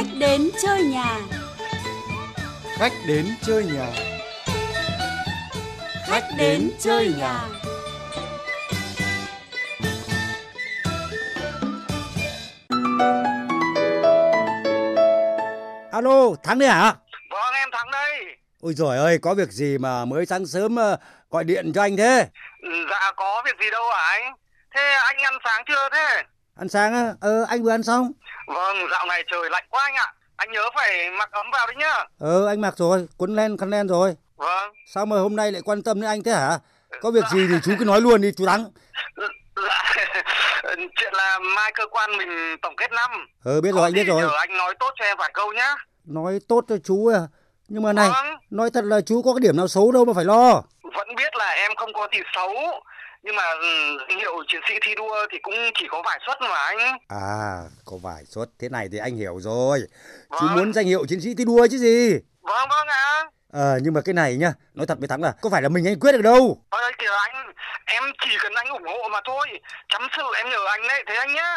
Khách đến chơi nhà. Khách đến chơi nhà. Khách đến chơi nhà. Alo, Thắng đấy hả? Vâng em Thắng đây. Ôi giời ơi, có việc gì mà mới sáng sớm ờ, gọi điện cho anh thế? Dạ có việc gì đâu hả anh? Thế anh ăn sáng chưa thế? Ăn sáng á? Ờ, anh vừa ăn xong. Vâng, dạo này trời lạnh quá anh ạ. Anh nhớ phải mặc ấm vào đấy nhá. Ờ, anh mặc rồi, quấn len, khăn len rồi. Vâng. Sao mà hôm nay lại quan tâm đến anh thế hả? Có việc gì thì chú cứ nói luôn đi, chú Thắng. Dạ, chuyện là mai cơ quan mình tổng kết năm. Ờ, biết rồi, Có anh biết rồi. anh nói tốt cho em vài câu nhá. Nói tốt cho chú à. Nhưng mà này, Vâng. nói thật là chú có cái điểm nào xấu đâu mà phải lo. Vẫn biết là em không có gì xấu. Nhưng mà ừ, hiệu chiến sĩ thi đua thì cũng chỉ có vài suất mà anh. À, có vài suất thế này thì anh hiểu rồi. Chú Vâng. muốn danh hiệu chiến sĩ thi đua chứ gì. Vâng vâng ạ. Ờ, nhưng mà cái này nhá, nói thật với Thắng là có phải là mình anh quyết được đâu. Ở đây kìa anh, em chỉ cần anh ủng hộ mà thôi. Chấm sự em nhờ anh đấy, thế anh nhá.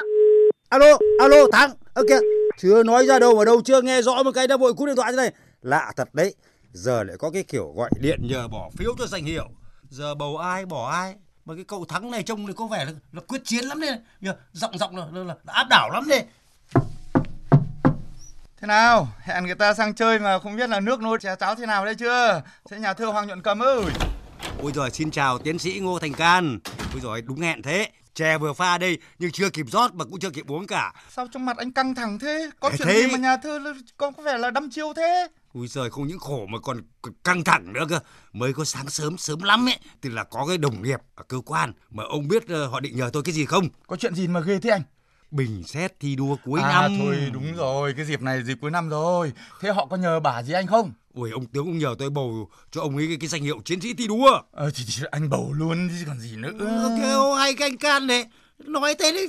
Alo, alo, Thắng. Ơ kìa, chưa nói ra đâu mà đâu chưa nghe rõ một cái đã vội cú điện thoại thế này. Lạ thật đấy. Giờ lại có cái kiểu gọi điện nhờ bỏ phiếu cho danh hiệu. Giờ bầu ai bỏ ai. Mà cái cậu Thắng này trông thì có vẻ là, là quyết chiến lắm đấy. Giọng giọng là, là, là áp đảo lắm đấy. Thế nào? Hẹn người ta sang chơi mà không biết là nước nôi chè cháo thế nào đây chưa? Thế nhà thơ Hoàng Nhuận Cầm ơi. Ôi giời, xin chào tiến sĩ Ngô Thành Can. Ôi giời, đúng hẹn thế. Chè vừa pha đây nhưng chưa kịp rót mà cũng chưa kịp uống cả. Sao trong mặt anh căng thẳng thế? Có Thế chuyện thế- gì mà nhà thơ có có vẻ là đăm chiêu thế? Ui giời, không những khổ mà còn căng thẳng nữa cơ. Mới có sáng sớm sớm lắm ấy. Thì là có cái đồng nghiệp ở cơ quan mà ông biết ờ, họ định nhờ tôi cái gì không? Có chuyện gì mà ghê thế anh? Bình xét thi đua cuối à năm. thôi đúng rồi, cái dịp này dịp cuối năm rồi. Thế họ có nhờ bà gì anh không? Ôi ông tướng ông nhờ tôi bầu cho ông ấy cái, cái danh hiệu chiến sĩ thi đua. Ờ thì, thì anh bầu luôn chứ còn gì nữa. Ừ, kêu hay cái anh can này. Nói thế đấy,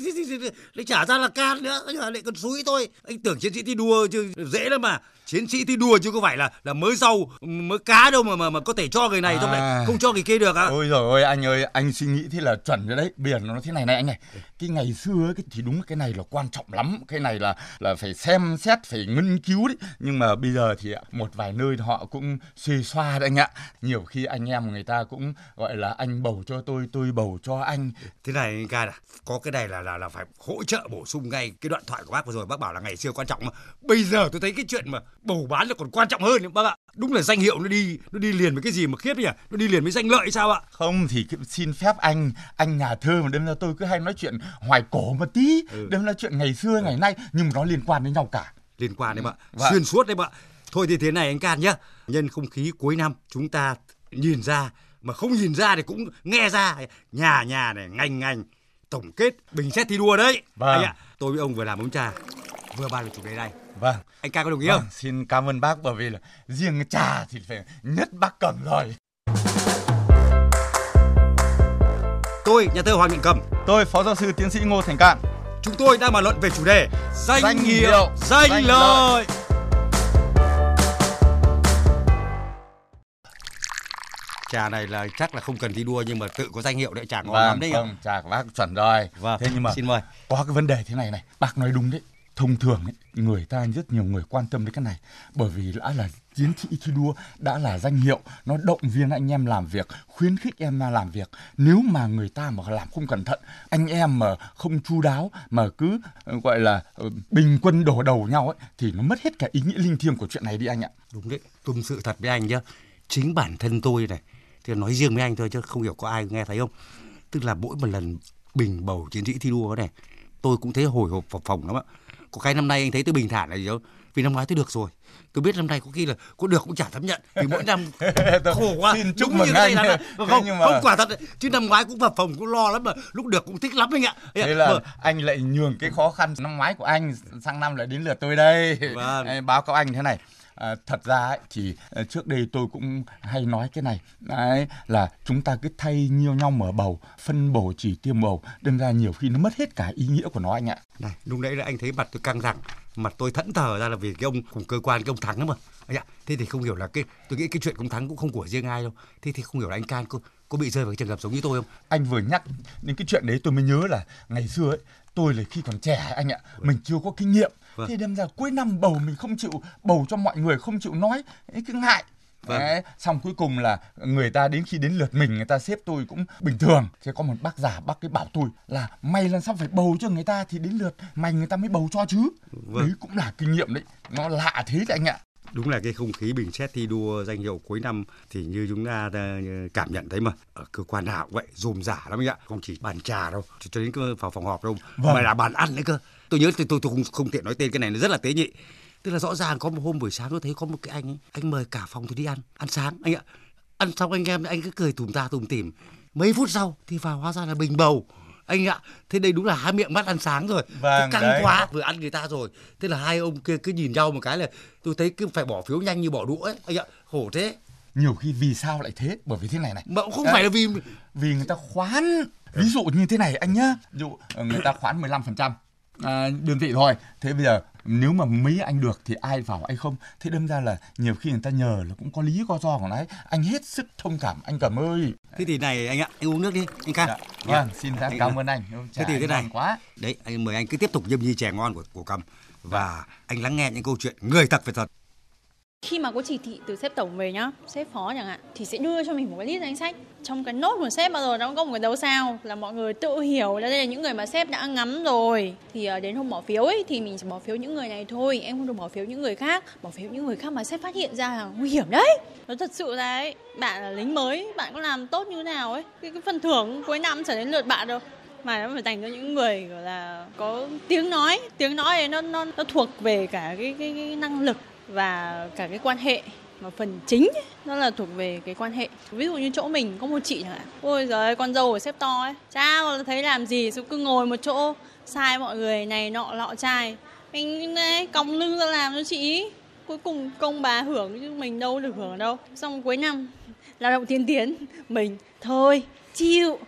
lại trả ra là can nữa, giờ lại còn xúi tôi. Anh tưởng chiến sĩ thi đua chứ dễ lắm mà. Chiến sĩ thi đua chứ có phải là là mới rau, mới cá đâu mà mà mà có thể cho người này À. lại không cho người kia được á. Ôi rồi ôi anh ơi, anh suy nghĩ thế là chuẩn rồi đấy. Biển nó thế này này anh này. Cái ngày xưa ấy, cái thì đúng cái này là quan trọng lắm. Cái này là là phải xem xét, phải nghiên cứu đấy. Nhưng mà bây giờ thì một vài nơi họ cũng xuê xoa đấy anh ạ. Nhiều khi anh em người ta cũng gọi là anh bầu cho tôi, tôi bầu cho anh. Thế này anh ca à, có cái này là là là phải hỗ trợ bổ sung ngay cái đoạn thoại của bác vừa rồi. Bác bảo là ngày xưa quan trọng mà. Bây giờ tôi thấy cái chuyện mà bầu bán là còn quan trọng hơn bác ạ. Đúng là danh hiệu nó đi nó đi liền với cái gì mà khiếp nhỉ? Nó đi liền với danh lợi sao ạ? Không thì xin phép anh, anh nhà thơ mà đâm ra tôi cứ hay nói chuyện hoài cổ một tí. Ừ. Đâm ra chuyện ngày xưa, ngày nay nhưng mà nó liên quan đến nhau cả. liên quan đấy ạ. Vâng. xuyên suốt đấy ạ. Thôi thì thế này anh can nhá. Nhân không khí cuối năm chúng ta nhìn ra mà không nhìn ra thì cũng nghe ra. Nhà nhà này ngành ngành tổng kết bình xét thi đua đấy Vâng. anh ạ tôi với ông vừa làm ống trà vừa bàn về chủ đề này Vâng. anh ca có đồng ý không Vâng, xin cảm ơn bác bởi vì là riêng trà thì phải nhất bác cầm rồi. tôi nhà thơ hoàng định cầm Tôi phó giáo sư tiến sĩ Ngô Thành Cạn. chúng tôi đang bàn luận về chủ đề danh, Danh hiệu hiệu, danh, danh lợi. lợi. Trà này là chắc là không cần thi đua nhưng mà tự có danh hiệu đấy trà ngon lắm Vâng, đấy ạ. không, trà của bác chuẩn rồi. Vâng, Thế nhưng mà xin mời. có cái vấn đề thế này này, bác nói đúng đấy. Thông thường ấy, người ta rất nhiều người quan tâm đến cái này bởi vì đã là chiến sĩ thi đua đã là danh hiệu nó động viên anh em làm việc khuyến khích em làm việc nếu mà người ta mà làm không cẩn thận anh em mà không chu đáo mà cứ ờ, gọi là ờ, bình quân đổ đầu nhau ấy thì nó mất hết cả ý nghĩa linh thiêng của chuyện này đi anh ạ Đúng đấy, tung sự thật với anh nhá. Chính bản thân tôi này, thì nói riêng với anh thôi chứ không hiểu có ai nghe thấy không. Tức là mỗi một lần bình bầu chiến sĩ thi đua này, tôi cũng thấy hồi hộp vào phòng lắm ạ. Có cái năm nay anh thấy tôi bình thản là gì đâu. Vì năm ngoái tôi được rồi. Tôi biết năm nay có khi là có được cũng chả thấm nhận. Vì mỗi năm khổ quá. Xin chúc mừng anh. là- Không, nhưng mà- không quả thật. Chứ năm ngoái cũng vào phòng cũng lo lắm mà. Lúc được cũng thích lắm anh ạ. Thế là Mà- anh lại nhường cái khó khăn năm ngoái của anh sang năm lại đến lượt tôi đây. Vâng. Báo cáo anh thế này. À, thật ra ấy, thì ờ, trước đây tôi cũng hay nói cái này đấy là chúng ta cứ thay nhau nhau mở bầu phân bổ chỉ tiêu bầu đâm ra nhiều khi nó mất hết cả ý nghĩa của nó anh ạ Này, lúc nãy là anh thấy mặt tôi căng thẳng, mặt tôi thẫn thờ ra là vì cái ông cùng cơ quan cái ông thắng đó mà. Anh ạ, thế thì không hiểu là cái tôi nghĩ cái chuyện ông thắng cũng không của riêng ai đâu. Thế thì không hiểu là anh Can có có bị rơi vào cái trường hợp giống như tôi không? anh vừa nhắc đến cái chuyện đấy tôi mới nhớ là ngày xưa ấy tôi là khi còn trẻ anh ạ mình chưa có kinh nghiệm vâng. thì đâm ra cuối năm bầu mình không chịu bầu cho mọi người không chịu nói ấy cứ ngại Vâng. Đấy, xong cuối cùng là người ta đến khi đến lượt mình người ta xếp tôi cũng bình thường thế có một bác giả bác cái bảo tôi là mày lần sau phải bầu cho người ta thì đến lượt mày người ta mới bầu cho chứ vâng. đấy cũng là kinh nghiệm đấy nó lạ thế đấy anh ạ đúng là cái không khí bình xét thi đua danh hiệu cuối năm thì như chúng ta ờ, cảm nhận thấy mà ở cơ quan nào vậy dùm giả lắm ạ không chỉ bàn trà đâu cho đến cơ vào phòng họp đâu vâng. mà là bàn ăn đấy cơ tôi nhớ tôi tôi, tôi không không tiện nói tên cái này nó rất là tế nhị. Tức là rõ ràng có một hôm buổi sáng tôi thấy có một cái anh ấy anh mời cả phòng tôi đi ăn ăn sáng. Anh ạ ăn xong anh em anh cứ cười tủm ta tủm tỉm. Mấy phút sau thì vào hóa ra là bình bầu. Anh ạ thế đây đúng là há miệng mắt ăn sáng rồi. Vâng, căng đấy. quá vừa ăn người ta rồi. Thế là hai ông kia cứ nhìn nhau một cái là tôi thấy cứ phải bỏ phiếu nhanh như bỏ đũa ấy. Anh ạ khổ thế. Nhiều khi vì sao lại thế? Bởi vì thế này này. Mà cũng không à, phải là vì vì người ta khoán. Ví dụ như thế này anh nhá. Ví dụ ờ, người ta khoán 15% à, đơn vị thôi. Thế bây giờ nếu mà mấy anh được thì ai vào anh không? Thế đâm ra là nhiều khi người ta nhờ là cũng có lý có do của nó ấy anh hết sức thông cảm anh cảm ơi thế thì này anh ạ anh uống nước đi anh ca dạ, vâng xin cảm ơn anh. thế thì thế này quá. đấy anh mời anh cứ tiếp tục nhâm nhi chè ngon của của cầm. Và anh lắng nghe những câu chuyện người thật về thật khi mà có chỉ thị từ sếp tổng về nhá, sếp phó chẳng hạn thì sẽ đưa cho mình một cái list danh sách. Trong cái nốt của sếp bao giờ nó có một cái dấu sao là mọi người tự hiểu là đây là những người mà sếp đã ngắm rồi. Thì ờ, đến hôm bỏ phiếu ấy thì mình chỉ bỏ phiếu những người này thôi, em không được bỏ phiếu những người khác. Bỏ phiếu những người khác mà sếp phát hiện ra là nguy hiểm đấy. Nó thật sự là ấy, bạn là lính mới, bạn có làm tốt như thế nào ấy, cái, cái phần thưởng cuối năm trở đến lượt bạn đâu mà nó phải dành cho những người gọi là có tiếng nói tiếng nói ấy nó nó nó thuộc về cả cái cái, cái năng lực và cả cái quan hệ mà phần chính ấy, nó là thuộc về cái quan hệ. Ví dụ như chỗ mình có một chị chẳng hạn ôi giời con dâu của sếp to ấy cha thấy làm gì xong cứ ngồi một chỗ sai mọi người này nọ lọ trai. Mình đấy còng lưng ra làm cho chị cuối cùng công bà hưởng chứ mình đâu được hưởng đâu. Xong cuối năm lao động tiên tiến mình thôi chịu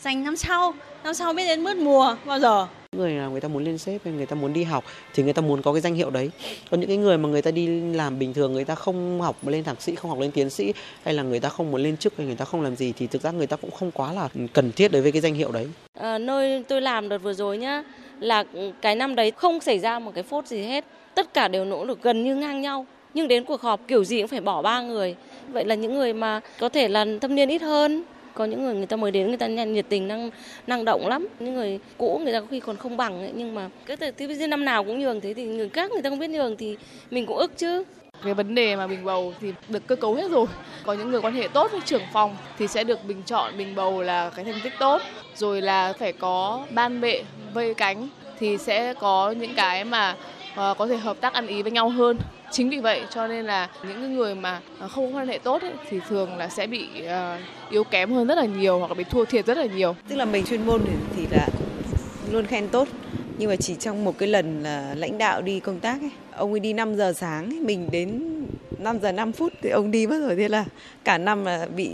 dành năm sau năm sau biết đến mướt mùa bao giờ? Người nào người ta muốn lên sếp hay người ta muốn đi học thì người ta muốn có cái danh hiệu đấy. Còn những cái người mà người ta đi làm bình thường người ta không học lên thạc sĩ không học lên tiến sĩ hay là người ta không muốn lên chức hay người ta không làm gì thì thực ra người ta cũng không quá là cần thiết đối với cái danh hiệu đấy. À, nơi tôi làm đợt vừa rồi nhá là cái năm đấy không xảy ra một cái phốt gì hết. Tất cả đều nỗ lực gần như ngang nhau nhưng đến cuộc họp kiểu gì cũng phải bỏ ba người. Vậy là những người mà có thể là thâm niên ít hơn có những người người ta mới đến người ta nhiệt tình năng năng động lắm. Những người cũ người ta có khi còn không bằng ấy, nhưng mà cái thì năm nào cũng nhường thế thì người khác người ta không biết nhường thì mình cũng ức chứ. Cái vấn đề mà bình bầu thì được cơ cấu hết rồi. Có những người quan hệ tốt với trưởng phòng thì sẽ được bình chọn bình bầu là cái thành tích tốt. Rồi là phải có ban bệ vây cánh thì sẽ có những cái mà ờ, có thể hợp tác ăn ý với nhau hơn chính vì vậy cho nên là những người mà ờ, không có quan hệ tốt ấy, thì thường là sẽ bị uh, yếu kém hơn rất là nhiều hoặc là bị thua thiệt rất là nhiều. Tức là mình chuyên môn thì là luôn khen tốt. Nhưng mà chỉ trong một cái lần là lãnh đạo đi công tác ấy, ông ấy đi 5 giờ sáng ấy, mình đến 5 giờ 5 phút thì ông đi mất rồi. Thế là cả năm là bị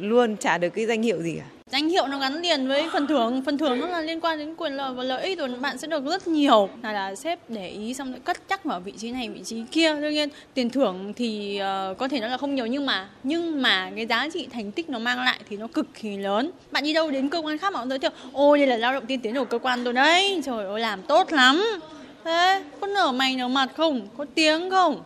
luôn trả được cái danh hiệu gì cả danh hiệu nó gắn liền với phần thưởng. Phần thưởng nó là liên quan đến quyền lợi và lợi ích rồi bạn sẽ được rất nhiều. Là là sếp để ý xong rồi cất chắc vào vị trí này vị trí kia. Đương nhiên tiền thưởng thì uh, có thể nó là không nhiều nhưng mà nhưng mà cái giá trị thành tích nó mang lại thì nó cực kỳ lớn. Bạn đi đâu đến cơ quan khác mà họ giới thiệu ôi đây là lao động tiên tiến của cơ quan tôi đấy. Trời ơi làm tốt lắm. Thế có nở mày nở mặt không? Có tiếng không?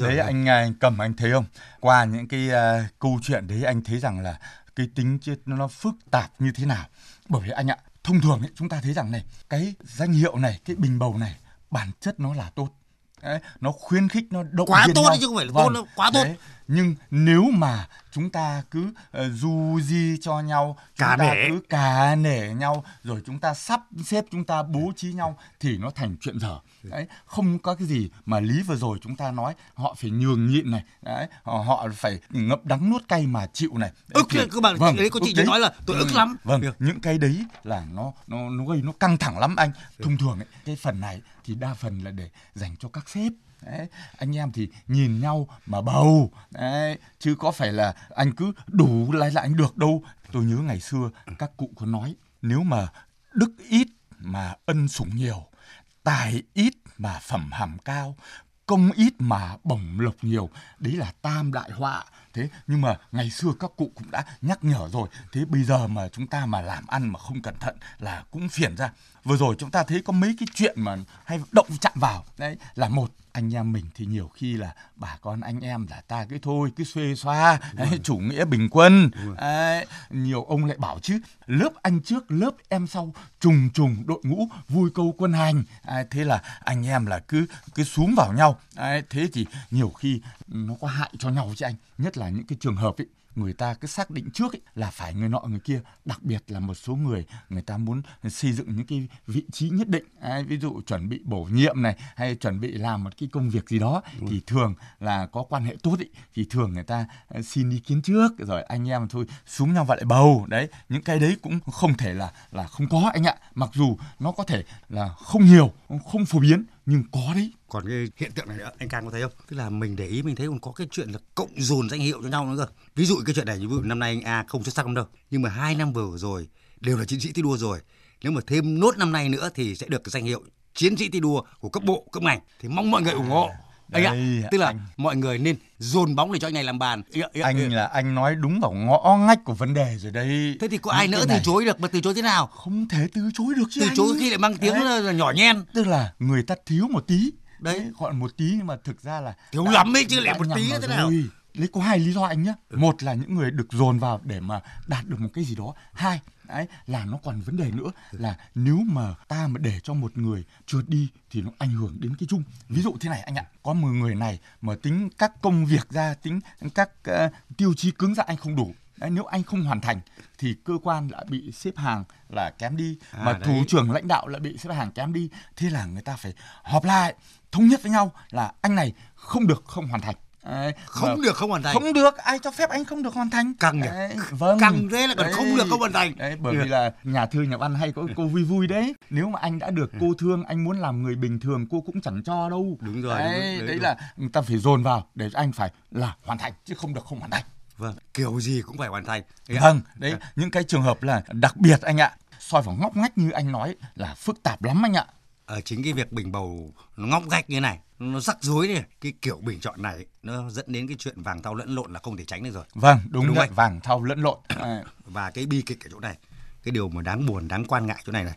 Đấy anh, anh cầm anh thấy không? Qua những cái uh, câu chuyện đấy anh thấy rằng là cái tính chất nó, phức tạp như thế nào. Bởi vì anh ạ thông thường ấy, chúng ta thấy rằng này cái danh hiệu này cái bình bầu này bản chất nó là tốt. Đấy, nó khuyến khích nó động quá tốt nhau. chứ không phải là vâng. tốt quá tốt. Đấy, nhưng nếu mà chúng ta cứ uh, du di cho nhau chúng cả ta nể. cứ cả nể nhau rồi chúng ta sắp xếp chúng ta bố trí nhau thì nó thành chuyện dở đấy không có cái gì mà lý vừa rồi chúng ta nói họ phải nhường nhịn này đấy họ, họ phải ngậm đắng nuốt cay mà chịu này ức thì, các bạn vâng, đấy có chị đấy. nói là tôi ức ừ, lắm vâng Được. những cái đấy là nó nó nó gây nó căng thẳng lắm anh thông thường ấy, cái phần này thì đa phần là để dành cho các sếp Đấy, anh em thì nhìn nhau mà bầu. Đấy, chứ có phải là anh cứ đủ lại là anh được đâu. Tôi nhớ ngày xưa các cụ có nói nếu mà đức ít mà ân sủng nhiều tài ít mà phẩm hàm cao công ít mà bổng lộc nhiều đấy là tam đại họa. Thế nhưng mà ngày xưa các cụ cũng đã nhắc nhở rồi thế bây giờ mà chúng ta mà làm ăn mà không cẩn thận là cũng phiền ra. Vừa rồi chúng ta thấy có mấy cái chuyện mà hay động chạm vào. Đấy là một anh em mình thì nhiều khi là bà con anh em là ta cứ thôi cứ xuê xoa đấy, chủ nghĩa bình quân. Đấy, nhiều ông lại bảo chứ lớp anh trước lớp em sau trùng trùng đội ngũ vui câu quân hành. Đấy, thế là anh em là cứ cứ xuống vào nhau. Đấy, thế thì nhiều khi nó có hại cho nhau chứ anh. Nhất là những cái trường hợp ấy người ta cứ xác định trước ấy, là phải người nọ người kia đặc biệt là một số người người ta muốn xây dựng những cái vị trí nhất định. À, ví dụ chuẩn bị bổ nhiệm này hay chuẩn bị làm một cái công việc gì đó ừ. thì thường là có quan hệ tốt ấy, thì thường người ta à, xin ý kiến trước rồi anh em thôi xuống nhau và lại bầu. Đấy những cái đấy cũng không thể là là không có anh ạ. Mặc dù nó có thể là không nhiều không phổ biến nhưng có đấy. Còn cái hiện tượng này nữa, anh càng có thấy không? Tức là mình để ý, mình thấy còn có cái chuyện là cộng dồn danh hiệu cho nhau nữa cơ. Ví dụ cái chuyện này, ví dụ năm nay anh a không xuất sắc lắm đâu. Nhưng mà hai năm vừa rồi đều là chiến sĩ thi đua rồi. Nếu mà thêm nốt năm nay nữa thì sẽ được cái danh hiệu chiến sĩ thi đua của cấp bộ, cấp ngành. Thì mong mọi người ủng hộ anh ạ tức là anh... mọi người nên dồn bóng để cho anh này làm bàn. Anh là anh nói đúng vào ngõ ngách của vấn đề rồi đây thế thì có ai nỡ từ chối được mà từ chối thế nào? Không thể từ chối được chứ từ chối khi lại mang tiếng là nhỏ nhen. Tức là người ta thiếu một tí. Đấy. Gọi một tí nhưng mà thực ra là thiếu lắm ấy chứ lại một tí thế nào lấy có hai lý do anh nhé. Ừ. một là những người được dồn vào để mà đạt được một cái gì đó. Hai đấy là nó còn vấn đề nữa ừ. là nếu mà ta mà để cho một người trượt đi thì nó ảnh hưởng đến cái chung. Ví dụ thế này anh ạ có một người này mà tính các công việc ra tính các uh, tiêu chí cứng ra anh không đủ. Đấy, nếu anh không hoàn thành thì cơ quan đã bị xếp hàng là kém đi. À, mà thủ trưởng lãnh đạo lại bị xếp hàng kém đi. Thế là người ta phải họp lại thống nhất với nhau là anh này không được không hoàn thành Đấy, không được không hoàn thành. Không được ai cho phép anh không được hoàn thành. Căng nhỉ? Vâng. Căng thế là còn đấy, không được không hoàn thành. Đấy bởi vì là nhà thư nhà văn hay có câu vui vui đấy. Nếu mà anh đã được cô thương anh muốn làm người bình thường cô cũng chẳng cho đâu. Đúng rồi đấy, đấy, đấy, đấy là người ta phải dồn vào để anh phải là hoàn thành chứ không được không hoàn thành. Vâng kiểu gì cũng phải hoàn thành. Vâng đấy à. những cái trường hợp là đặc biệt anh ạ soi vào ngóc ngách như anh nói là phức tạp lắm anh ạ ở chính cái việc bình bầu nó ngóc ngách như này nó rắc rối này cái kiểu bình chọn này nó dẫn đến cái chuyện vàng thau lẫn lộn là không thể tránh được rồi. Vâng đúng, đúng đấy vàng thau lẫn lộn. À. và cái bi kịch ở chỗ này cái điều mà đáng buồn đáng quan ngại chỗ này này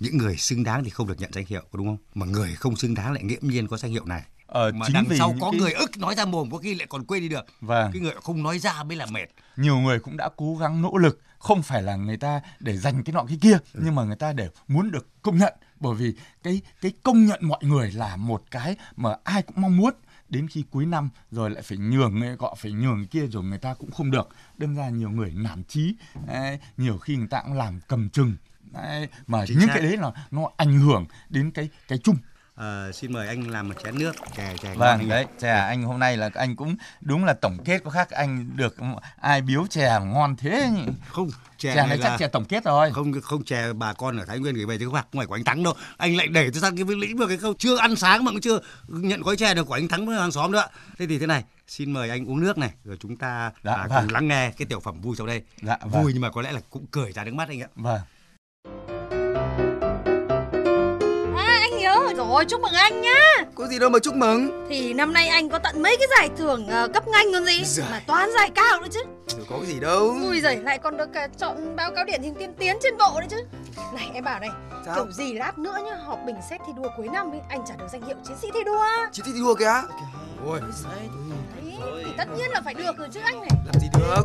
những người xứng đáng thì không được nhận danh hiệu đúng không? Mà người không xứng đáng lại nghiễm nhiên có danh hiệu này. Ờ, mà chính đằng vì sau có cái... người ức nói ra mồm có khi lại còn quên đi được. Vâng. cái người không nói ra mới là mệt. Nhiều người cũng đã cố gắng nỗ lực không phải là người ta để dành cái nọ cái kia ừ. nhưng mà người ta để muốn được công nhận bởi vì cái cái công nhận mọi người là một cái mà ai cũng mong muốn. Đến khi cuối năm rồi lại phải nhường gọi phải nhường kia rồi người ta cũng không được. Đâm ra nhiều người nản chí nhiều khi người ta cũng làm cầm chừng. Mà Chính những xác. cái đấy là nó ảnh hưởng đến cái cái chung À, xin mời anh làm một chén nước chè chè vâng đấy chè anh hôm nay là anh cũng đúng là tổng kết có khác anh được ai biếu chè ngon thế nhỉ? Không chè, chè này là... chắc chè tổng kết rồi. không không chè bà con ở thái nguyên gửi về chứ không phải ngoài của anh thắng đâu. Anh lại để tôi sang cái lĩnh vực cái câu chưa ăn sáng mà cũng chưa nhận gói chè được của anh thắng với hàng xóm nữa. Thế thì thế này xin mời anh uống nước này rồi chúng ta dạ, à, vâng. cùng lắng nghe cái tiểu phẩm vui sau đây. Dạ, vâng. vui nhưng mà có lẽ là cũng cười ra nước mắt anh ạ. Vâng rồi chúc mừng anh nhá. Có gì đâu mà chúc mừng. Thì năm nay anh có tận mấy cái giải thưởng uh, cấp ngành còn gì? Giời. Mà toán giải cao nữa chứ. Rồi có cái gì đâu. Ui giời lại còn được uh, chọn báo cáo điển hình tiên tiến trên bộ nữa chứ. Này em bảo này Sao? Kiểu gì lát nữa nhá họp bình xét thi đua cuối năm ấy Anh trả được danh hiệu chiến sĩ thi đua. Chiến sĩ thi đua kìa. Ôi. Đấy, thì tất nhiên là phải được rồi chứ anh này. Làm gì được?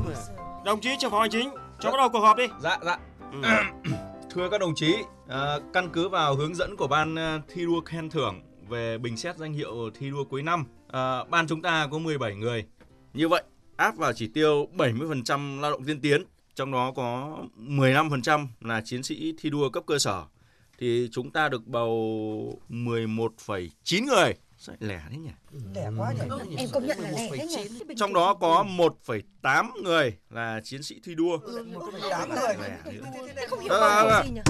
Đồng chí trưởng phòng hành chính Cho bắt đầu cuộc họp đi. Dạ dạ. Ừ. Thưa các đồng chí, à, căn cứ vào hướng dẫn của ban à, thi đua khen thưởng về bình xét danh hiệu thi đua cuối năm, à, ban chúng ta có 17 người. Như vậy, áp vào chỉ tiêu 70% lao động tiên tiến, trong đó có 15% là chiến sĩ thi đua cấp cơ sở, thì chúng ta được bầu 11,9 người. Sao lẻ thế nhỉ? Lẻ quá nhỉ? Em công nhận là lẻ thế nhỉ? Trong đó có 1,8 người là chiến sĩ thi đua. Ừ, 1,8 người. Không hiểu à, gì nhỉ?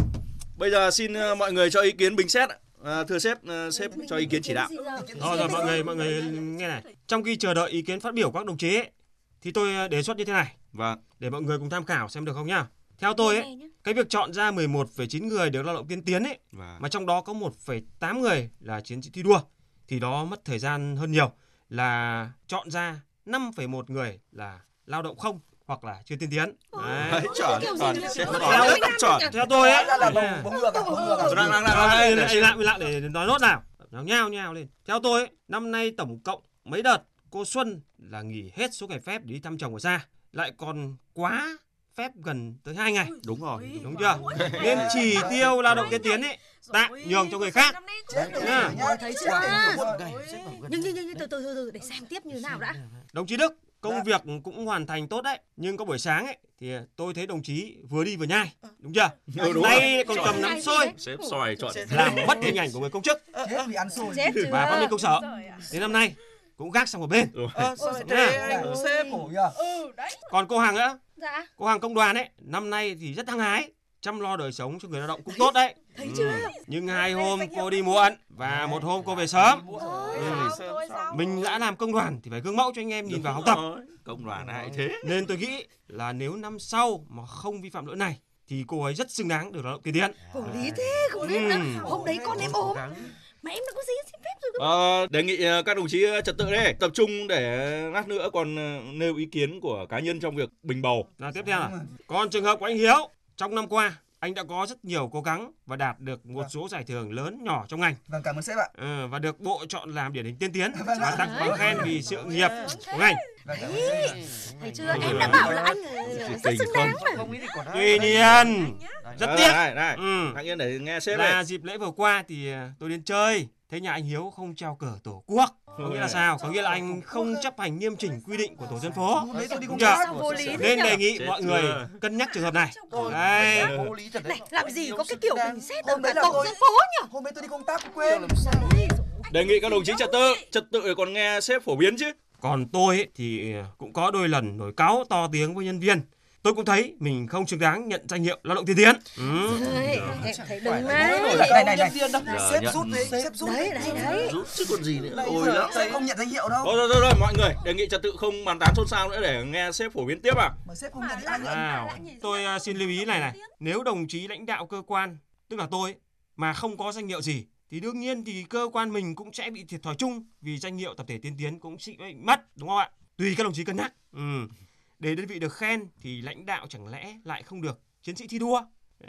Bây giờ xin ờ, mọi người cho ý kiến bình xét. À, thưa sếp, uh, sếp cho ý kiến chỉ đạo. Rồi rồi mọi người mọi người nghe này. Trong khi chờ đợi ý kiến phát biểu của các đồng chí ấy, thì tôi đề xuất như thế này. Vâng. Để mọi người cùng tham khảo xem được không nhá. Theo tôi ấy, cái việc chọn ra 11,9 người được lao động tiên tiến ấy, vâng. mà trong đó có 1,8 người là chiến sĩ thi đua thì đó mất thời gian hơn nhiều là chọn ra 5,1 người là lao động không hoặc là chưa tiên tiến. Đấy, chuẩn, chuẩn. Chuẩn. theo tôi ấy. Là ngược à, bông ngược. Đang đang Đây, đang đây, lại lại để nói nốt nào. Nhao nhao nhao lên. Theo tôi ấy, năm nay tổng cộng mấy đợt cô Xuân là nghỉ hết số ngày phép để đi thăm chồng ở xa, lại còn quá phép gần tới 2 ngày. Đúng rồi. Đúng chưa? Nên chỉ tiêu lao động tiên tiến ấy tạm nhường cho người khác. Nha. thấy chưa nhưng nhưng nhưng từ từ từ từ để xem tiếp như nào đã Đồng chí Đức, công việc cũng hoàn thành tốt đấy, nhưng có buổi sáng ấy thì tôi thấy đồng chí vừa đi vừa nhai, đúng chưa? Ừ, đúng Nay rồi. còn cầm nắm xôi, Sếp xoài chuẩn. làm mất hình ảnh của người công chức Chết vì ăn xôi. chết chưa và văn minh công sở. Đến năm nay cũng gác sang một bên. Ờ, sao lại Nha. thế anh sếp? ừ đấy Còn cô Hằng nữa, dạ cô Hằng công đoàn ấy, năm nay thì rất hăng hái, chăm lo đời sống cho người lao động cũng tốt đấy. thấy chưa Nhưng hai hôm cô đi muộn và một hôm cô về sớm. Ừ. Mình đã làm công đoàn thì phải gương mẫu cho anh em nhìn vào học tập. Công đoàn ai thế? Nên tôi nghĩ là nếu năm sau mà không vi phạm lỗi này thì cô ấy rất xứng đáng được lao động tiên tiến. khổ lý thế khổ lý lắm Ừ. hôm đấy con em ốm mà em đã có gì xin phép rồi cơ Ờ, đề nghị ờ, các đồng chí ờ, trật tự đây tập trung để lát nữa còn nêu ý kiến của cá nhân trong việc bình bầu. Nào tiếp theo là còn trường hợp của anh Hiếu trong năm qua anh đã có rất nhiều cố gắng và đạt được một số giải thưởng lớn nhỏ trong ngành. Vâng cảm ơn sếp ạ. Ờ, và được bộ chọn làm điển hình tiên tiến Vâng và tặng bằng khen vì sự nghiệp của ngành. Vâng cảm ơn sếp ạ. thấy chưa? Em đã bảo là anh ờ, rất xứng đáng mà. Không nghĩ thì còn Tuy nhiên rất tiếc. Đây, đây. Ừ. Hãy yên để nghe sếp là đây. dịp lễ vừa qua thì ờ, tôi đến chơi thấy nhà anh Hiếu không treo cờ tổ quốc. Có nghĩa là sao? Có nghĩa là anh không chấp hành nghiêm chỉnh quy định của tổ dân phố. Đúng công chưa? tác. sao vô lý thế nên đề nghị mọi người cân nhắc trường hợp này. Đây Vô lý thật đấy. này làm gì có cái kiểu bình xét ở cả tổ dân phố nhỉ? Hôm đấy tôi đi công tác quên. Đề nghị các đồng chí trật tự, trật tự còn nghe sếp phổ biến chứ. còn tôi ấy, thì cũng có đôi lần nổi cáu to tiếng với nhân viên tôi cũng thấy mình không xứng đáng nhận danh hiệu lao động tiên tiến ừ. Đấy, thấy đúng Này đấy này này. Sếp nhận. rút đấy, sếp rút. đấy đấy đấy Rút chứ còn gì nữa. Ôi lắm. sếp không nhận danh hiệu đâu. Thôi rồi, rồi, rồi, mọi người, đề nghị trật tự không bàn tán xôn xao nữa để nghe sếp phổ biến tiếp à. Mà sếp không nhận nhận? nào tôi ờ, xin lưu ý này này nếu đồng chí lãnh đạo cơ quan tức là tôi mà không có danh hiệu gì thì đương nhiên thì cơ quan mình cũng sẽ bị thiệt thòi chung vì danh hiệu tập thể tiên tiến cũng sẽ bị mất đúng không ạ tùy các đồng chí cân nhắc ừ. Để đơn vị được khen thì lãnh đạo chẳng lẽ lại không được chiến sĩ thi đua?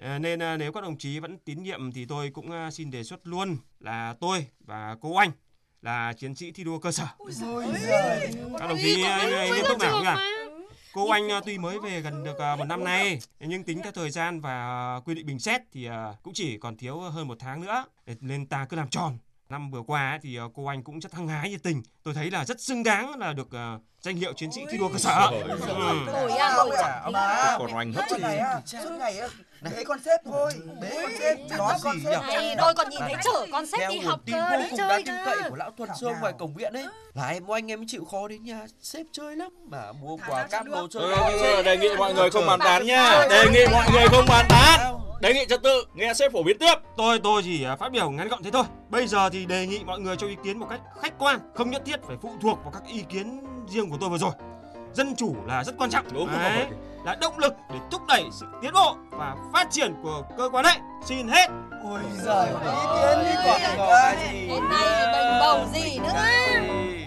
À, nên à, nếu các đồng chí vẫn tín nhiệm thì tôi cũng à, xin đề xuất luôn là tôi và cô anh là chiến sĩ thi đua cơ sở. Các đồng chí nghiêm túc nào nhỉ? Cô anh tuy mới về gần được một năm nay nhưng tính theo thời gian và quy định bình xét thì cũng chỉ còn thiếu hơn một tháng nữa. Nên ta cứ làm tròn năm vừa qua ấy thì à, cô anh cũng rất hăng hái nhiệt tình. Tôi thấy là rất xứng đáng là được à, danh hiệu chiến sĩ thi đua cơ sở. Ôi, à, Không ông bà. Còn hoành hấp Suốt ngày á, suốt ngày á, bế con sếp thôi, bế con sếp, nói con sếp. này đôi còn nhìn thấy chở con sếp đi học cơ cùng chơi tin cậy cơ của lão Tuần Sương ngoài cổng viện ấy là em anh em chịu khó đến nhà sếp chơi lắm mà mua quà cáp đồ chơi. Đề nghị mọi người không bàn tán nha. Đề nghị mọi người không bàn tán. Đề nghị trật tự, nghe sếp phổ biến tiếp. tôi tôi chỉ à, phát biểu ngắn gọn thế thôi. Bây giờ thì đề nghị mọi người cho ý kiến một cách khách quan không nhất thiết phải phụ thuộc vào các ý kiến riêng của tôi vừa rồi. Dân chủ là rất quan trọng. Đúng Đấy, rồi. là động lực để thúc đẩy sự tiến bộ và phát triển của cơ quan đấy xin hết. Ôi giời, ý kiến đi quả cái gì. hôm nay bình bầu gì nữa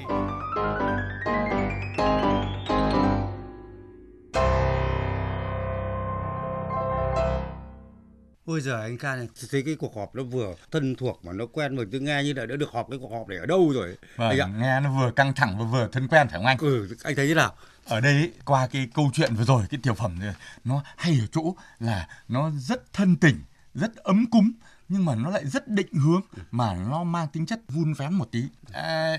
Ôi giời anh Kha này, thấy cái cuộc họp nó vừa thân thuộc mà nó quen mà tôi nghe như là đã được họp cái cuộc họp này ở đâu rồi. Anh ạ. Vâng, nghe nó vừa căng thẳng và vừa thân quen phải không anh? Ừ, anh thấy thế nào? Ở đây ý, qua cái câu chuyện vừa rồi, cái tiểu phẩm này, nó hay ở chỗ là nó rất thân tình, rất ấm cúng nhưng mà nó lại rất định hướng mà nó mang tính chất vun vén một tí. À,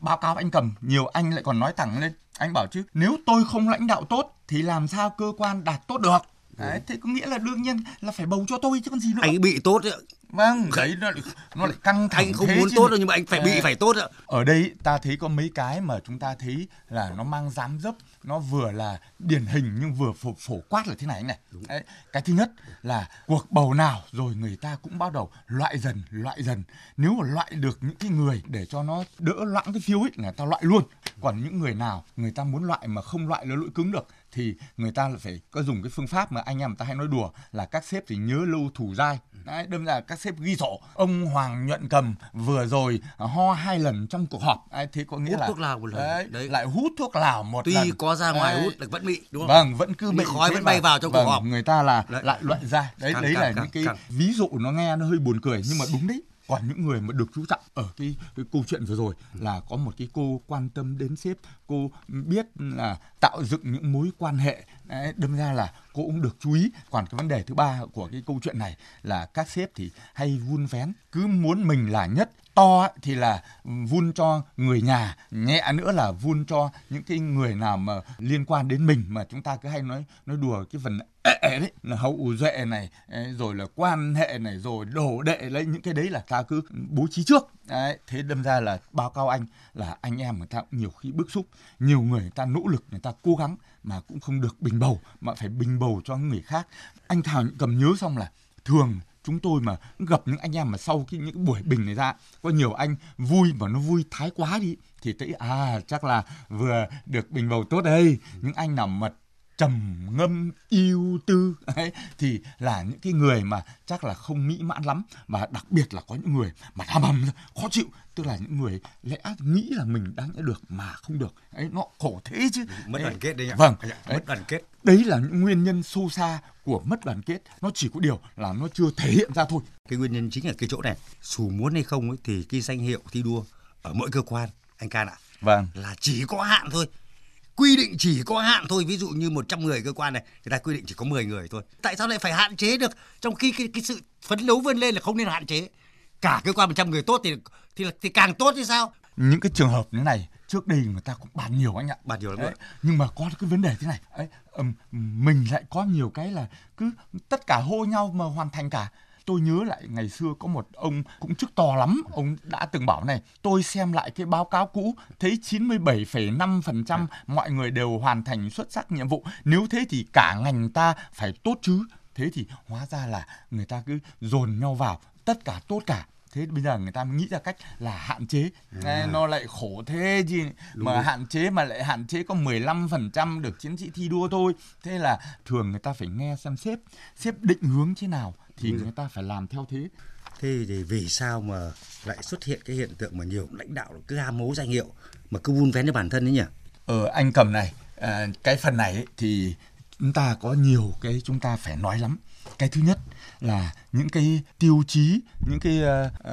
báo cáo anh cầm, nhiều anh lại còn nói thẳng lên. Anh bảo chứ nếu tôi không lãnh đạo tốt thì làm sao cơ quan đạt tốt được? Đấy, thế có nghĩa là đương nhiên là phải bầu cho tôi chứ còn gì nữa. Anh bị tốt đấy. Vâng, đấy nó nó lại căng thẳng Anh không thế muốn tốt đâu nhưng mà anh phải bị phải tốt ạ. Ở đây ta thấy có mấy cái mà chúng ta thấy là nó mang dám dấp, nó vừa là điển hình nhưng vừa phổ, phổ quát là thế này anh này. Đấy, cái thứ nhất là cuộc bầu nào rồi người ta cũng bắt đầu loại dần, loại dần. Nếu mà loại được những cái người để cho nó đỡ loãng cái phiếu ấy là ta loại luôn. Còn những người nào người ta muốn loại mà không loại nó lỗi cứng được thì người ta phải có dùng cái phương pháp mà anh em ta hay nói đùa là các sếp thì nhớ lâu thủ dai Đấy, đâm ra các sếp ghi sổ ông Hoàng Nhuận Cầm vừa rồi ho hai lần trong cuộc họp đấy, thế có nghĩa hút là thuốc lào một lần đấy, đấy. lại hút thuốc lào một tuy lần có ra ngoài Đấy. hút được vẫn bị đúng không Vâng, vẫn cứ bị khói vẫn bay vào trong vâng, cuộc họp Người ta là Đấy. lại loại ra. Đấy Căng, đấy căng, là căng, những cái căng. ví dụ nó nghe nó hơi buồn cười nhưng mà đúng đấy. Còn những người mà được chú trọng ở cái, cái câu chuyện vừa rồi là có một cái cô quan tâm đến sếp, cô biết là tạo dựng những mối quan hệ, đấy, đâm ra là cô cũng được chú ý. Còn cái vấn đề thứ ba của cái câu chuyện này là các sếp thì hay vun vén, cứ muốn mình là nhất to thì là vun cho người nhà nhẹ nữa là vun cho những cái người nào mà liên quan đến mình mà chúng ta cứ hay nói nói đùa cái phần đấy là hậu duệ này rồi là quan hệ này rồi đổ đệ lấy những cái đấy là ta cứ bố trí trước. Đấy, thế đâm ra là báo cáo anh là anh em người ta cũng nhiều khi bức xúc nhiều người người ta nỗ lực người ta cố gắng mà cũng không được bình bầu mà phải bình bầu cho người khác. Anh thảo cầm nhớ xong là thường chúng tôi mà gặp những anh em mà sau khi những buổi bình này ra, có nhiều anh vui mà nó vui thái quá đi, thì thấy à chắc là vừa được bình bầu tốt đây. Những anh nào mà trầm ngâm yêu tư. Ấy, thì là những cái người mà chắc là không mỹ mãn lắm và đặc biệt là có những người mà hầm hầm khó chịu. Tức là những người lẽ nghĩ là mình đáng nhẽ được mà không được. Ấy nó khổ thế chứ. Mất đoàn kết đấy nhỉ? Vâng. Anh ạ, đấy. mất đoàn kết. Đấy là những nguyên nhân sâu xa của mất đoàn kết. Nó chỉ có điều là nó chưa thể hiện ra thôi. Cái nguyên nhân chính là cái chỗ này dù muốn hay không ấy, thì cái danh hiệu thi đua ở mỗi cơ quan anh can ạ vâng. là chỉ có hạn thôi quy định chỉ có hạn thôi ví dụ như 100 người cơ quan này người ta quy định chỉ có 10 người thôi. Tại sao lại phải hạn chế được? Trong khi cái, cái sự phấn đấu vươn lên là không nên hạn chế. Cả cơ quan 100 người tốt thì thì thì càng tốt thì sao? Những cái trường hợp như này trước đây người ta cũng bàn nhiều anh ạ. Bàn nhiều lắm Đấy, nhưng mà có cái vấn đề thế này. Ấy, mình lại có nhiều cái là cứ tất cả hô nhau mà hoàn thành cả tôi nhớ lại ngày xưa có một ông cũng chức to lắm ông đã từng bảo này tôi xem lại cái báo cáo cũ thấy 97,5% mọi người đều hoàn thành xuất sắc nhiệm vụ. Nếu thế thì cả ngành ta phải tốt chứ. Thế thì hóa ra là người ta cứ dồn nhau vào tất cả tốt cả thế bây giờ người ta mới nghĩ ra cách là hạn chế à. nó lại khổ thế chứ Đúng mà rồi. hạn chế mà lại hạn chế có 15% được chiến sĩ thi đua thôi thế là thường người ta phải nghe xem sếp sếp định hướng thế nào thì Đúng rồi. người ta phải làm theo thế thế thì vì sao mà lại xuất hiện cái hiện tượng mà nhiều lãnh đạo cứ ham hố danh hiệu mà cứ vun vén cho bản thân ấy nhỉ Ờ anh cầm này, à, cái phần này ấy, thì chúng ta có nhiều cái chúng ta phải nói lắm. Cái thứ nhất là những cái tiêu chí, những cái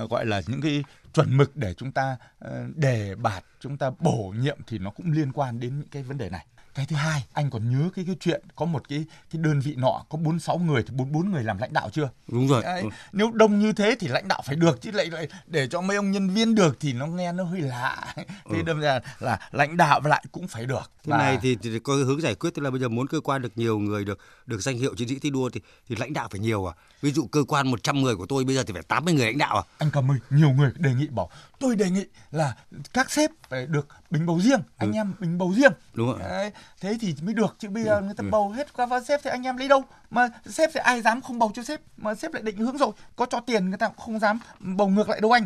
uh, gọi là những cái chuẩn mực để chúng ta uh, đề bạt, chúng ta bổ nhiệm thì nó cũng liên quan đến những cái vấn đề này. Cái thứ hai, anh còn nhớ cái cái chuyện có một cái cái đơn vị nọ có 46 người thì 44 người làm lãnh đạo chưa? đúng rồi Đấy, nếu đông như thế thì lãnh đạo phải được chứ lại lại để cho mấy ông nhân viên được thì nó nghe nó hơi lạ. Thế Ừ. đâm ra là lãnh đạo lại cũng phải được. thế Và- này thì, thì có hướng giải quyết tức là bây giờ muốn cơ quan được nhiều người được được danh hiệu chiến sĩ thi đua thì thì lãnh đạo phải nhiều à ví dụ cơ quan 100 người của tôi bây giờ thì phải 80 người lãnh đạo à anh cầm ơi nhiều người đề nghị bảo tôi đề nghị là các sếp phải được bình bầu riêng anh em bình bầu riêng. Đúng rồi Đấy, thế thì mới được chứ bây giờ Ừ, người ta ừ. bầu hết qua vào sếp thì anh em lấy đâu? Mà sếp thì ai dám không bầu cho sếp? Mà sếp lại định hướng rồi có cho tiền người ta cũng không dám bầu ngược lại đâu anh.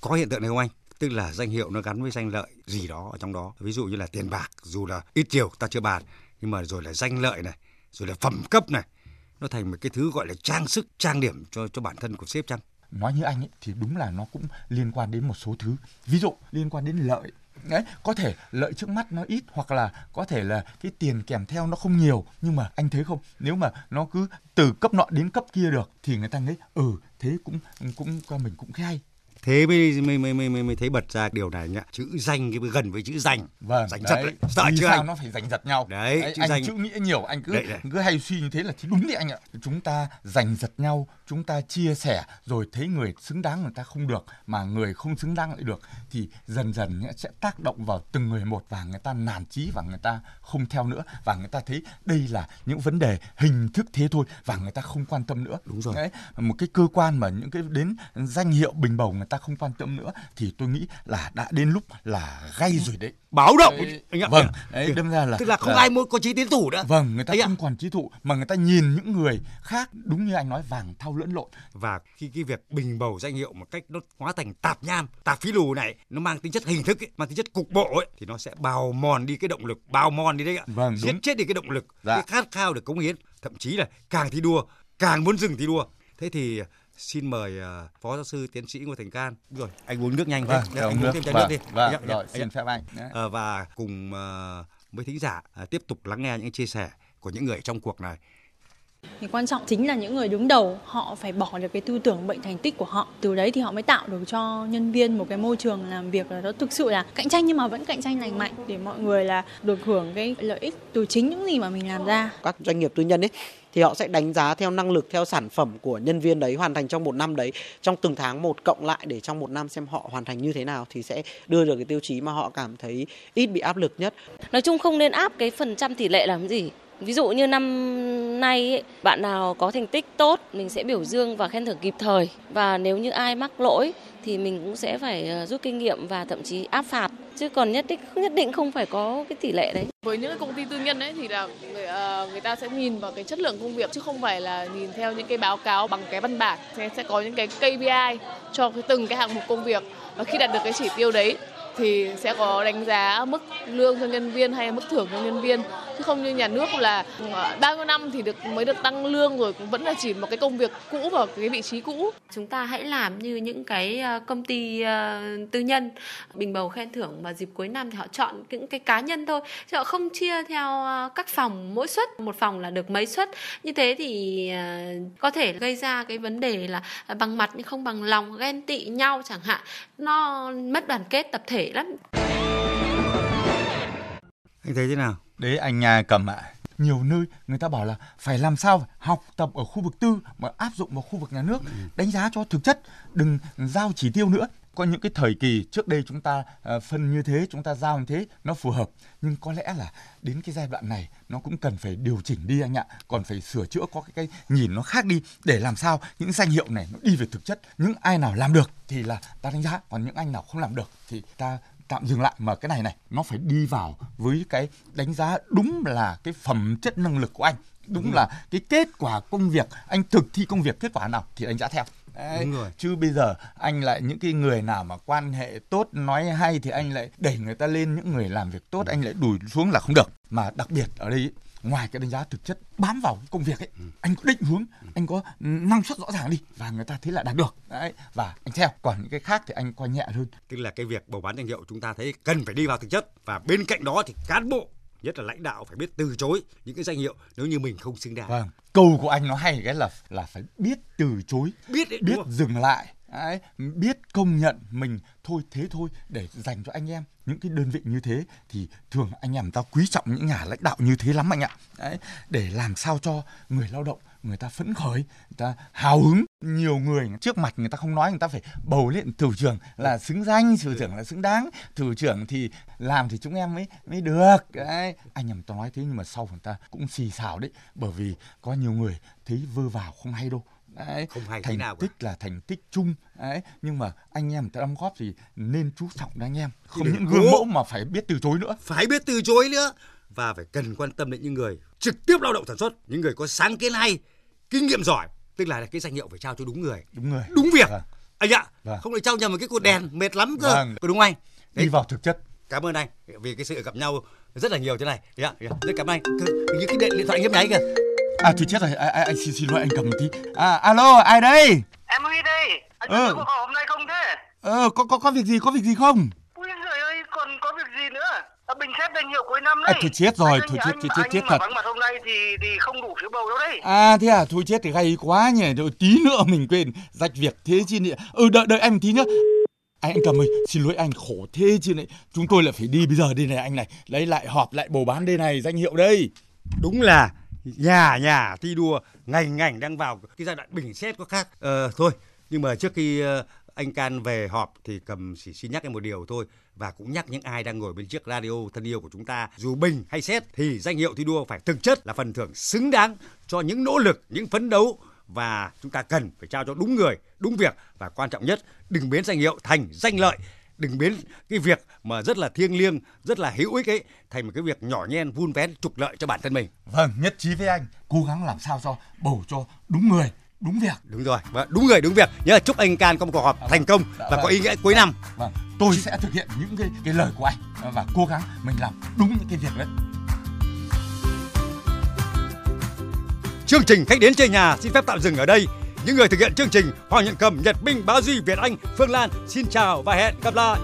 Có hiện tượng này không anh? Tức là danh hiệu nó gắn với danh lợi gì đó ở trong đó. Ví dụ như là tiền bạc dù là ít nhiều ta chưa bàn. Nhưng mà rồi là danh lợi này rồi là phẩm cấp này nó thành một cái thứ gọi là trang sức trang điểm cho cho bản thân của sếp chăng nói như anh ấy, thì đúng là nó cũng liên quan đến một số thứ. Ví dụ, liên quan đến lợi. Đấy, có thể lợi trước mắt nó ít, hoặc là có thể là cái tiền kèm theo nó không nhiều. Nhưng mà anh thấy không? Nếu mà nó cứ từ cấp nọ đến cấp kia được, thì người ta nghĩ ừ thế cũng cũng mình cũng hay thế mới mới mới mới, mới, mới thấy bật ra điều này nhá. Chữ danh cái gần với chữ danh. Vâng danh giật đấy. đấy. Sợ chưa sao anh? nó phải giành giật nhau? Đấy, chữ anh danh. chữ nghĩa nhiều anh cứ Đấy, đấy. cứ hay suy như thế là thì đúng đấy anh ạ. Chúng ta giành giật nhau chúng ta chia sẻ rồi thấy người xứng đáng người ta không được mà người không xứng đáng lại được thì dần dần sẽ tác động vào từng người một và người ta nản chí và người ta không theo nữa và người ta thấy đây là những vấn đề hình thức thế thôi và người ta không quan tâm nữa. Đúng rồi. Đấy một cái cơ quan mà những cái đến danh hiệu bình bầu người ta không quan tâm nữa thì tôi nghĩ là đã đến lúc là gay rồi đấy. Báo động. Đấy, anh ạ. vâng đấy đâm ra là tức là không ai muốn có trí tiến thủ nữa. Vâng người ta ạ. không còn trí thụ mà người ta nhìn những người khác đúng như anh nói vàng thau lẫn lộn. Và khi cái việc bình bầu danh hiệu một cách nó hóa thành tạp nham tạp phí lù này nó mang tính chất hình thức ấy, mang tính chất cục bộ ấy thì nó sẽ bào mòn đi cái động lực bào mòn đi đấy ạ. Vâng, giết chết đi cái động lực Dạ. cái khát khao được cống hiến. Thậm chí là càng thi đua càng muốn dừng thi đua. Thế thì xin mời uh, phó giáo sư tiến sĩ Ngô Thành Can. Rồi, anh uống nước nhanh vâng, thế. anh uống thêm chai vâng, nước đi. Vâng, Dạ, dạ, rồi, dạ. xin phép anh. À, và cùng uh, với thính giả uh, tiếp tục lắng nghe những chia sẻ của những người trong cuộc này. thì quan trọng chính là những người đứng đầu họ phải bỏ được cái tư tưởng bệnh thành tích của họ từ đấy thì họ mới tạo được cho nhân viên một cái môi trường làm việc là nó thực sự là cạnh tranh nhưng mà vẫn cạnh tranh lành mạnh để mọi người là được hưởng cái lợi ích từ chính những gì mà mình làm ra các doanh nghiệp tư nhân ấy thì họ sẽ đánh giá theo năng lực theo sản phẩm của nhân viên đấy hoàn thành trong một năm đấy. Trong từng tháng một cộng lại để trong một năm xem họ hoàn thành như thế nào thì sẽ đưa được cái tiêu chí mà họ cảm thấy ít bị áp lực nhất. Nói chung không nên áp cái phần trăm tỷ lệ làm gì. Ví dụ như năm nay ấy, bạn nào có thành tích tốt mình sẽ biểu dương và khen thưởng kịp thời. Và nếu như ai mắc lỗi thì mình cũng sẽ phải ờ, rút kinh nghiệm và thậm chí áp phạt chứ còn nhất định nhất định không phải có cái tỷ lệ đấy. Với những cái công ty tư nhân ấy thì là người, ờ, người ta sẽ nhìn vào cái chất lượng công việc chứ không phải là nhìn theo những cái báo cáo bằng cái văn bản. Sẽ sẽ có những cái KPI cho cái từng cái hạng mục công việc và khi đạt được cái chỉ tiêu đấy thì sẽ có đánh giá mức lương cho nhân viên hay mức thưởng cho nhân viên chứ không như nhà nước là ờ, bao nhiêu năm thì được mới được tăng lương rồi cũng vẫn là chỉ một cái công việc cũ vào cái vị trí cũ. Chúng ta hãy làm như những cái ờ, công ty ờ, tư nhân. Bình bầu khen thưởng vào dịp cuối năm thì họ chọn những cái cá nhân thôi. Chứ họ không chia theo các phòng mỗi suất. Một phòng là được mấy suất. Như thế thì có thể gây ra cái vấn đề là bằng mặt nhưng không bằng lòng ghen tị nhau chẳng hạn. Nó mất đoàn kết tập thể lắm. Anh thấy thế nào? Đấy anh nhà cầm ạ. Nhiều nơi người ta bảo là phải làm sao học tập ở khu vực tư mà áp dụng vào khu vực nhà nước, đánh giá cho thực chất, đừng giao chỉ tiêu nữa. Có những cái thời kỳ trước đây chúng ta ờ, phân như thế, chúng ta giao như thế, nó phù hợp. Nhưng có lẽ là đến cái giai đoạn này nó cũng cần phải điều chỉnh đi anh ạ. Còn phải sửa chữa có cái, cái nhìn nó khác đi để làm sao những danh hiệu này nó đi về thực chất. Những ai nào làm được thì là ta đánh giá, còn những anh nào không làm được thì ta tạm dừng lại. Mà cái này này nó phải đi vào với cái đánh giá đúng là cái phẩm chất năng lực của anh. Đúng, Đúng là cái kết quả công việc anh thực thi công việc kết quả nào thì đánh giá theo. Đấy. Đúng rồi. chứ bây giờ anh lại những cái người nào mà quan hệ tốt nói hay thì anh lại đẩy người ta lên những người làm việc tốt anh lại đùi xuống là không được. Mà đặc biệt ở đây ngoài cái đánh giá thực chất bám vào cái công việc ấy anh có định hướng anh có năng suất rõ ràng đi và người ta thấy là đạt được. Đấy và anh theo. Còn những cái khác thì anh coi nhẹ hơn. Tức là cái việc bầu bán danh hiệu chúng ta thấy cần phải đi vào thực chất và bên cạnh đó thì cán bộ nhất là lãnh đạo phải biết từ chối những cái danh hiệu nếu như mình không xứng đáng. Vâng, câu của anh nó hay cái là là phải biết từ chối, biết đấy, biết dừng lại, đấy, biết công nhận mình thôi thế thôi để dành cho anh em những cái đơn vị như thế thì thường anh em ta quý trọng những nhà lãnh đạo như thế lắm anh ạ. Đấy, để làm sao cho người lao động người ta phấn khởi, người ta hào hứng. Nhiều người trước mặt người ta không nói, người ta phải bầu lên thủ trưởng là xứng danh, thủ trưởng là xứng đáng, thủ trưởng thì làm thì chúng em mới mới được. Đấy, anh em ta nói thế nhưng mà sau người ta cũng xì xào đấy, bởi vì có nhiều người thấy vơ vào không hay đâu. Đấy, Không hay thành nào cả. tích là thành tích chung đấy nhưng mà anh em ta đóng góp thì nên chú trọng đến anh em không những gương mẫu mà phải biết từ chối nữa Phải biết từ chối nữa và phải cần quan tâm đến những người trực tiếp lao động sản xuất, những người có sáng kiến hay, kinh nghiệm giỏi, tức là cái danh hiệu phải trao cho đúng người, đúng người đúng việc. Vâng. Anh ạ, Vâng. không lại trao nhầm một cái cột đèn mệt lắm cơ. Vâng. Có đúng anh? đi vào thực chất Cảm ơn anh vì cái sự gặp nhau rất là nhiều thế này. Dạ, dạ. Rất cảm ơn anh. Như cái điện, điện thoại nhấp nháy kìa. À thì chết rồi à, à, anh xin xin lỗi anh cầm một tí à alo ai đây Em Huy đây. Anh Ừ. có hôm nay không thế? ờ có có có việc gì có việc gì không Ui giời ơi, còn có việc gì nữa? À, bình xét danh hiệu cuối năm À, đấy. thôi chết rồi, Anh- thôi chết, chết, anh chết, chết mà thật. vắng mặt hôm nay thì thì không đủ phiếu bầu đâu đấy. à thế à thôi chết thì gay quá nhỉ rồi tí nữa mình quên rạch việc thế chứ nhỉ ừ đợi đợi anh một tí nữa anh anh cầm ơi xin lỗi anh khổ thế chứ này chúng tôi lại phải đi bây giờ đây này anh này lấy lại họp lại bầu bán đây này danh hiệu đây Đúng là nhà nhà thi đua ngành ngành đang vào cái giai đoạn bình xét có khác. Ờ, thôi, nhưng mà trước khi ờ, anh Can về họp thì cầm chỉ xin nhắc em một điều thôi và cũng nhắc những ai đang ngồi bên chiếc radio thân yêu của chúng ta dù bình hay xét thì danh hiệu thi đua phải thực chất là phần thưởng xứng đáng cho những nỗ lực những phấn đấu và chúng ta cần phải trao cho đúng người đúng việc và quan trọng nhất đừng biến danh hiệu thành danh lợi đừng biến cái việc mà rất là thiêng liêng rất là hữu ích ấy thành một cái việc nhỏ nhen vun vén trục lợi cho bản thân mình. Vâng nhất trí với anh. Cố gắng làm sao cho bầu cho đúng người đúng việc. Đúng rồi và đúng người đúng việc. Nhớ chúc anh Can có một cuộc họp thành công Dạ và vâng. có ý nghĩa cuối năm. Vâng. Tôi sẽ thực hiện những cái cái lời của anh và cố gắng mình làm đúng những cái việc đấy. Chương trình khách đến chơi nhà xin phép tạm dừng ở đây những người thực hiện chương trình Hoàng Nhận Cầm, Nhật Minh, Bá Duy, Việt Anh, Phương Lan. Xin chào và hẹn gặp lại.